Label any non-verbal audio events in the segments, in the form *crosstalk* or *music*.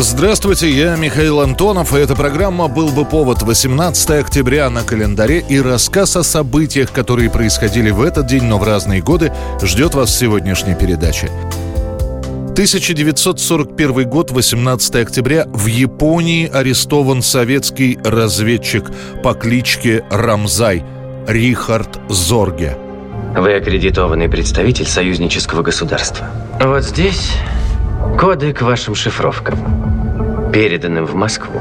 Здравствуйте, я Михаил Антонов, и эта программа «Был бы повод» 18 октября на календаре и рассказ о событиях, которые происходили в этот день, но в разные годы, ждет вас в сегодняшней передаче. 1941 год, 18 октября, в Японии арестован советский разведчик по кличке Рамзай Рихард Зорге. Вы аккредитованный представитель союзнического государства. Вот здесь коды к вашим шифровкам, переданным в Москву.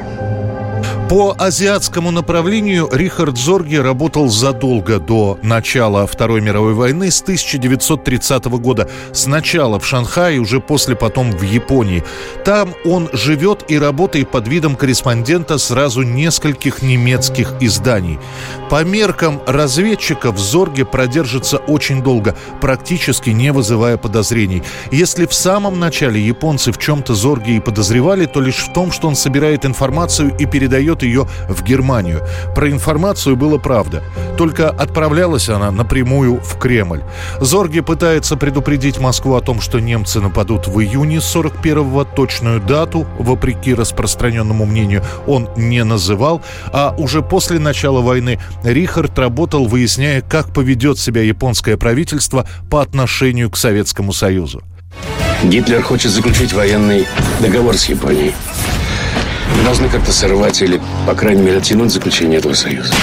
По азиатскому направлению Рихард Зорги работал задолго до начала Второй мировой войны с 1930 года. Сначала в Шанхае, уже после потом в Японии. Там он живет и работает под видом корреспондента сразу нескольких немецких изданий. По меркам разведчиков Зорге продержится очень долго, практически не вызывая подозрений. Если в самом начале японцы в чем-то Зорге и подозревали, то лишь в том, что он собирает информацию и передает отвезет ее в Германию. Про информацию было правда. Только отправлялась она напрямую в Кремль. Зорги пытается предупредить Москву о том, что немцы нападут в июне 41-го. Точную дату, вопреки распространенному мнению, он не называл. А уже после начала войны Рихард работал, выясняя, как поведет себя японское правительство по отношению к Советскому Союзу. Гитлер хочет заключить военный договор с Японией. Мы должны как-то сорвать или, по крайней мере, оттянуть заключение этого союза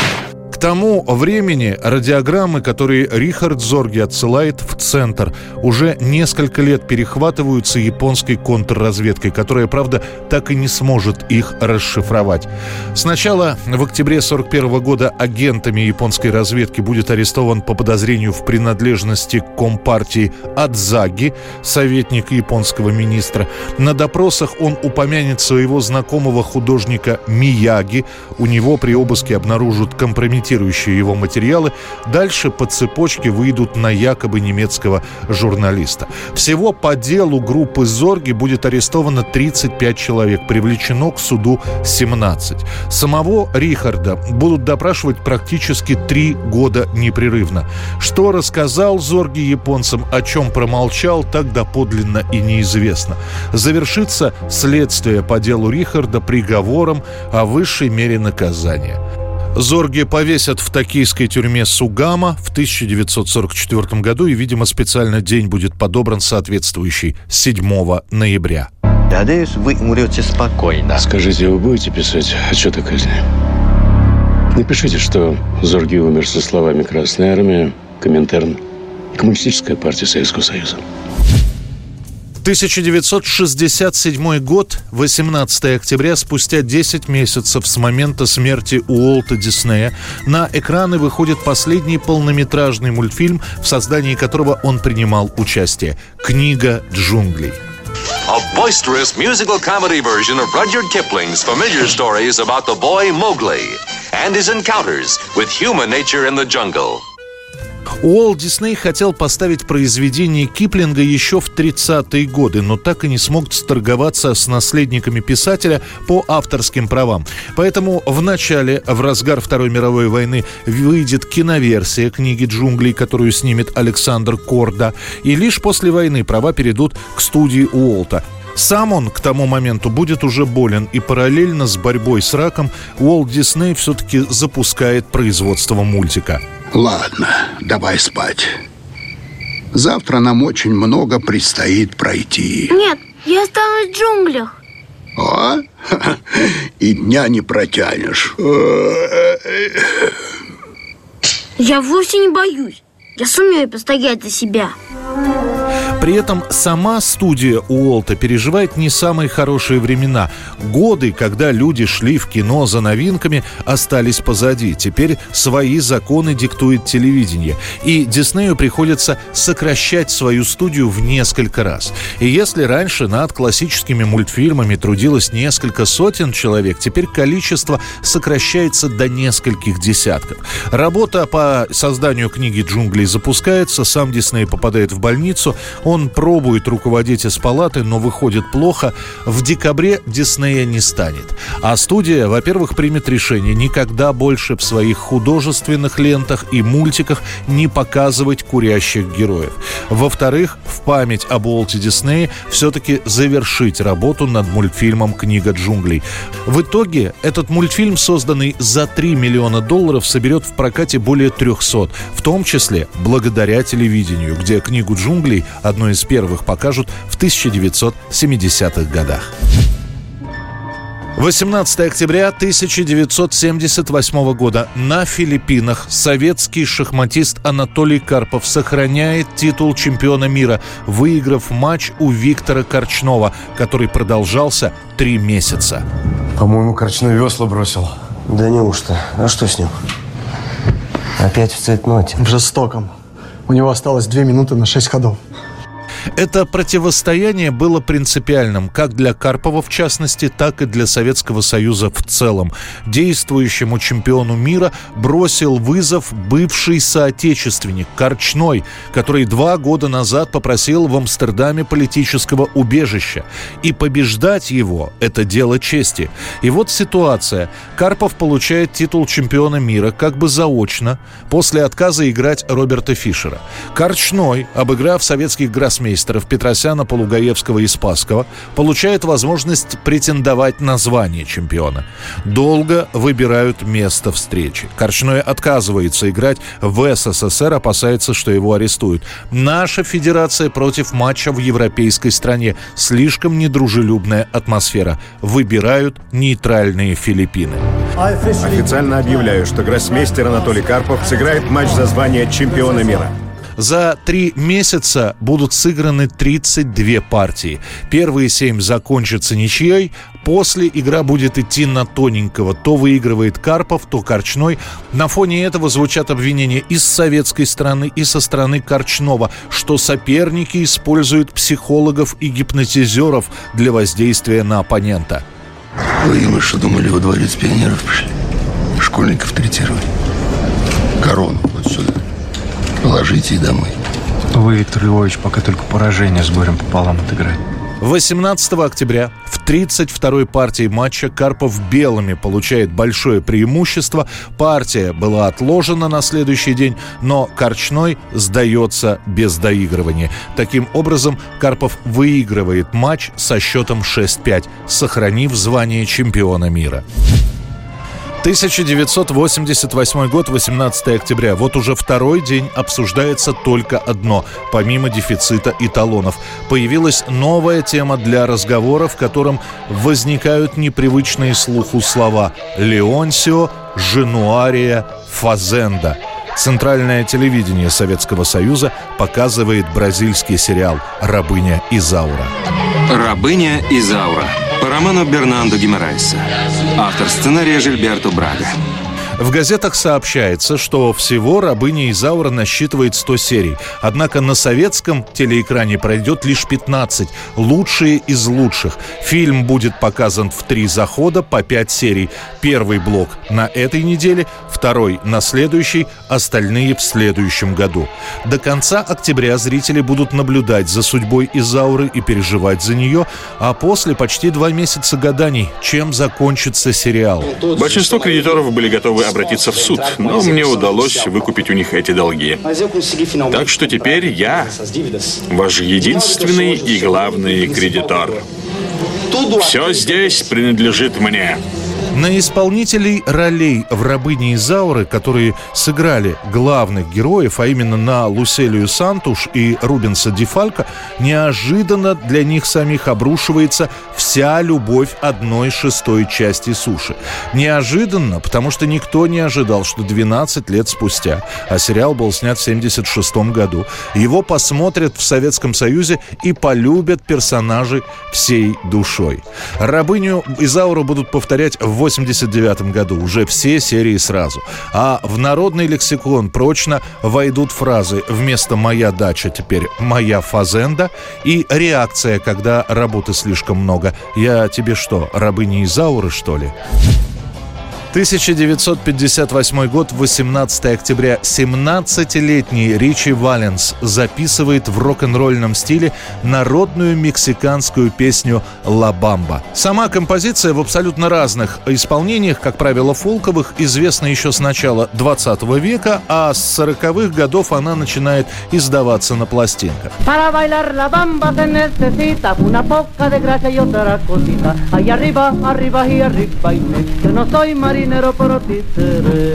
тому времени радиограммы, которые Рихард Зорги отсылает в центр, уже несколько лет перехватываются японской контрразведкой, которая, правда, так и не сможет их расшифровать. Сначала в октябре 1941 года агентами японской разведки будет арестован по подозрению в принадлежности к Компартии Адзаги, советник японского министра. На допросах он упомянет своего знакомого художника Мияги. У него при обыске обнаружат компрометированные комментирующие его материалы, дальше по цепочке выйдут на якобы немецкого журналиста. Всего по делу группы Зорги будет арестовано 35 человек, привлечено к суду 17. Самого Рихарда будут допрашивать практически три года непрерывно. Что рассказал Зорги японцам, о чем промолчал, так доподлинно и неизвестно. Завершится следствие по делу Рихарда приговором о высшей мере наказания. Зорги повесят в токийской тюрьме Сугама в 1944 году, и, видимо, специально день будет подобран соответствующий 7 ноября. Надеюсь, вы умрете спокойно. Скажите, вы будете писать отчет о казни? Напишите, что Зорги умер со словами «Красная армия», «Коминтерн», «Коммунистическая партия Советского Союза». 1967 год, 18 октября, спустя 10 месяцев с момента смерти Уолта Диснея, на экраны выходит последний полнометражный мультфильм, в создании которого он принимал участие «Книга джунглей». A boisterous musical comedy version of Rudyard Kipling's familiar stories about the boy Mowgli and his encounters with human nature in the jungle. Уолт Дисней хотел поставить произведение Киплинга еще в 30-е годы, но так и не смог сторговаться с наследниками писателя по авторским правам. Поэтому в начале, в разгар Второй мировой войны, выйдет киноверсия книги «Джунглей», которую снимет Александр Корда, и лишь после войны права перейдут к студии Уолта. Сам он к тому моменту будет уже болен, и параллельно с борьбой с раком Уолт Дисней все-таки запускает производство мультика. Ладно, давай спать. Завтра нам очень много предстоит пройти. Нет, я останусь в джунглях. О, *laughs* и дня не протянешь. Я вовсе не боюсь. Я сумею постоять за себя. При этом сама студия Уолта переживает не самые хорошие времена. Годы, когда люди шли в кино за новинками, остались позади. Теперь свои законы диктует телевидение. И Диснею приходится сокращать свою студию в несколько раз. И если раньше над классическими мультфильмами трудилось несколько сотен человек, теперь количество сокращается до нескольких десятков. Работа по созданию книги «Джунглей» запускается, сам Дисней попадает в больницу. Он пробует руководить из палаты, но выходит плохо. В декабре Диснея не станет. А студия, во-первых, примет решение никогда больше в своих художественных лентах и мультиках не показывать курящих героев. Во-вторых, в память об Уолте Диснее все-таки завершить работу над мультфильмом «Книга джунглей». В итоге этот мультфильм, созданный за 3 миллиона долларов, соберет в прокате более 300, в том числе благодаря телевидению, где «Книгу джунглей» одной из первых покажут в 1970-х годах. 18 октября 1978 года на Филиппинах советский шахматист Анатолий Карпов сохраняет титул чемпиона мира, выиграв матч у Виктора Корчнова, который продолжался три месяца. По-моему, Корчной весла бросил. Да неужто? А что с ним? Опять в цейтноте? В жестоком. У него осталось две минуты на шесть ходов. Это противостояние было принципиальным как для Карпова в частности, так и для Советского Союза в целом. Действующему чемпиону мира бросил вызов бывший соотечественник Корчной, который два года назад попросил в Амстердаме политического убежища. И побеждать его – это дело чести. И вот ситуация. Карпов получает титул чемпиона мира как бы заочно после отказа играть Роберта Фишера. Корчной, обыграв советских гроссмейстеров, гроссмейстеров Петросяна, Полугаевского и Спасского получает возможность претендовать на звание чемпиона. Долго выбирают место встречи. Корчной отказывается играть в СССР, опасается, что его арестуют. Наша федерация против матча в европейской стране. Слишком недружелюбная атмосфера. Выбирают нейтральные Филиппины. Официально объявляю, что гроссмейстер Анатолий Карпов сыграет матч за звание чемпиона мира. За три месяца будут сыграны 32 партии. Первые семь закончатся ничьей. После игра будет идти на тоненького. То выигрывает Карпов, то Корчной. На фоне этого звучат обвинения и с советской стороны, и со стороны Корчнова, что соперники используют психологов и гипнотизеров для воздействия на оппонента. Вы, мы что думали, во дворец пионеров пришли? Школьников третировать. Корону вот сюда. Положите и домой. Вы, Виктор Львович, пока только поражение с горем пополам отыграть. 18 октября в 32-й партии матча Карпов белыми получает большое преимущество. Партия была отложена на следующий день, но Корчной сдается без доигрывания. Таким образом, Карпов выигрывает матч со счетом 6-5, сохранив звание чемпиона мира. 1988 год, 18 октября. Вот уже второй день обсуждается только одно, помимо дефицита эталонов. Появилась новая тема для разговора, в котором возникают непривычные слуху слова «Леонсио», «Женуария», «Фазенда». Центральное телевидение Советского Союза показывает бразильский сериал «Рабыня Изаура». «Рабыня Изаура» по роману Бернандо Гимарайса. Автор сценария Жильберто Брага. В газетах сообщается, что всего «Рабыня Изаура» насчитывает 100 серий. Однако на советском телеэкране пройдет лишь 15. Лучшие из лучших. Фильм будет показан в три захода по 5 серий. Первый блок на этой неделе, второй на следующий, остальные в следующем году. До конца октября зрители будут наблюдать за судьбой Изауры и переживать за нее, а после почти два месяца гаданий, чем закончится сериал. Большинство кредиторов были готовы обратиться в суд, но мне удалось выкупить у них эти долги. Так что теперь я ваш единственный и главный кредитор. Все здесь принадлежит мне. На исполнителей ролей в «Рабыне Изауры», которые сыграли главных героев, а именно на Луселию Сантуш и Рубенса Дефалько, неожиданно для них самих обрушивается вся любовь одной шестой части суши. Неожиданно, потому что никто не ожидал, что 12 лет спустя, а сериал был снят в 76 году, его посмотрят в Советском Союзе и полюбят персонажи всей душой. «Рабыню Изауру» будут повторять в 89 году уже все серии сразу. А в народный лексикон прочно войдут фразы «вместо «моя дача» теперь «моя фазенда» и реакция, когда работы слишком много. «Я тебе что, рабыня Изауры, что ли?» 1958 год, 18 октября. 17-летний Ричи Валенс записывает в рок-н-ролльном стиле народную мексиканскую песню «Ла Бамба». Сама композиция в абсолютно разных исполнениях, как правило, фолковых, известна еще с начала 20 века, а с 40-х годов она начинает издаваться на пластинках. Para nero porotitere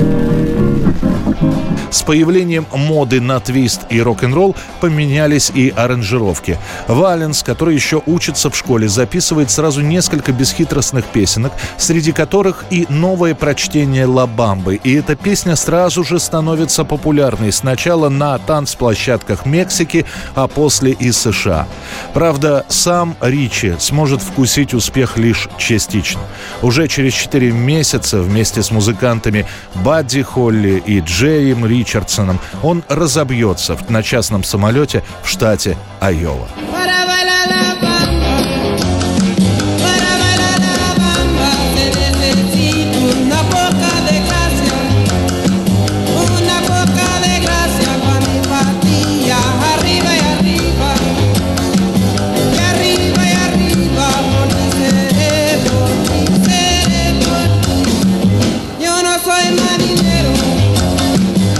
С появлением моды на твист и рок-н-ролл поменялись и аранжировки. Валенс, который еще учится в школе, записывает сразу несколько бесхитростных песенок, среди которых и новое прочтение Лабамбы. И эта песня сразу же становится популярной. Сначала на танцплощадках Мексики, а после и США. Правда, сам Ричи сможет вкусить успех лишь частично. Уже через 4 месяца вместе с музыкантами Бадди Холли и Джеем Ричардсоном он разобьется на частном самолете в штате Айова.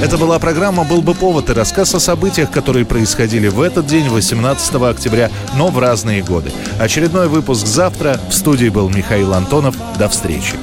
Это была программа «Был бы повод» и рассказ о событиях, которые происходили в этот день, 18 октября, но в разные годы. Очередной выпуск завтра. В студии был Михаил Антонов. До встречи.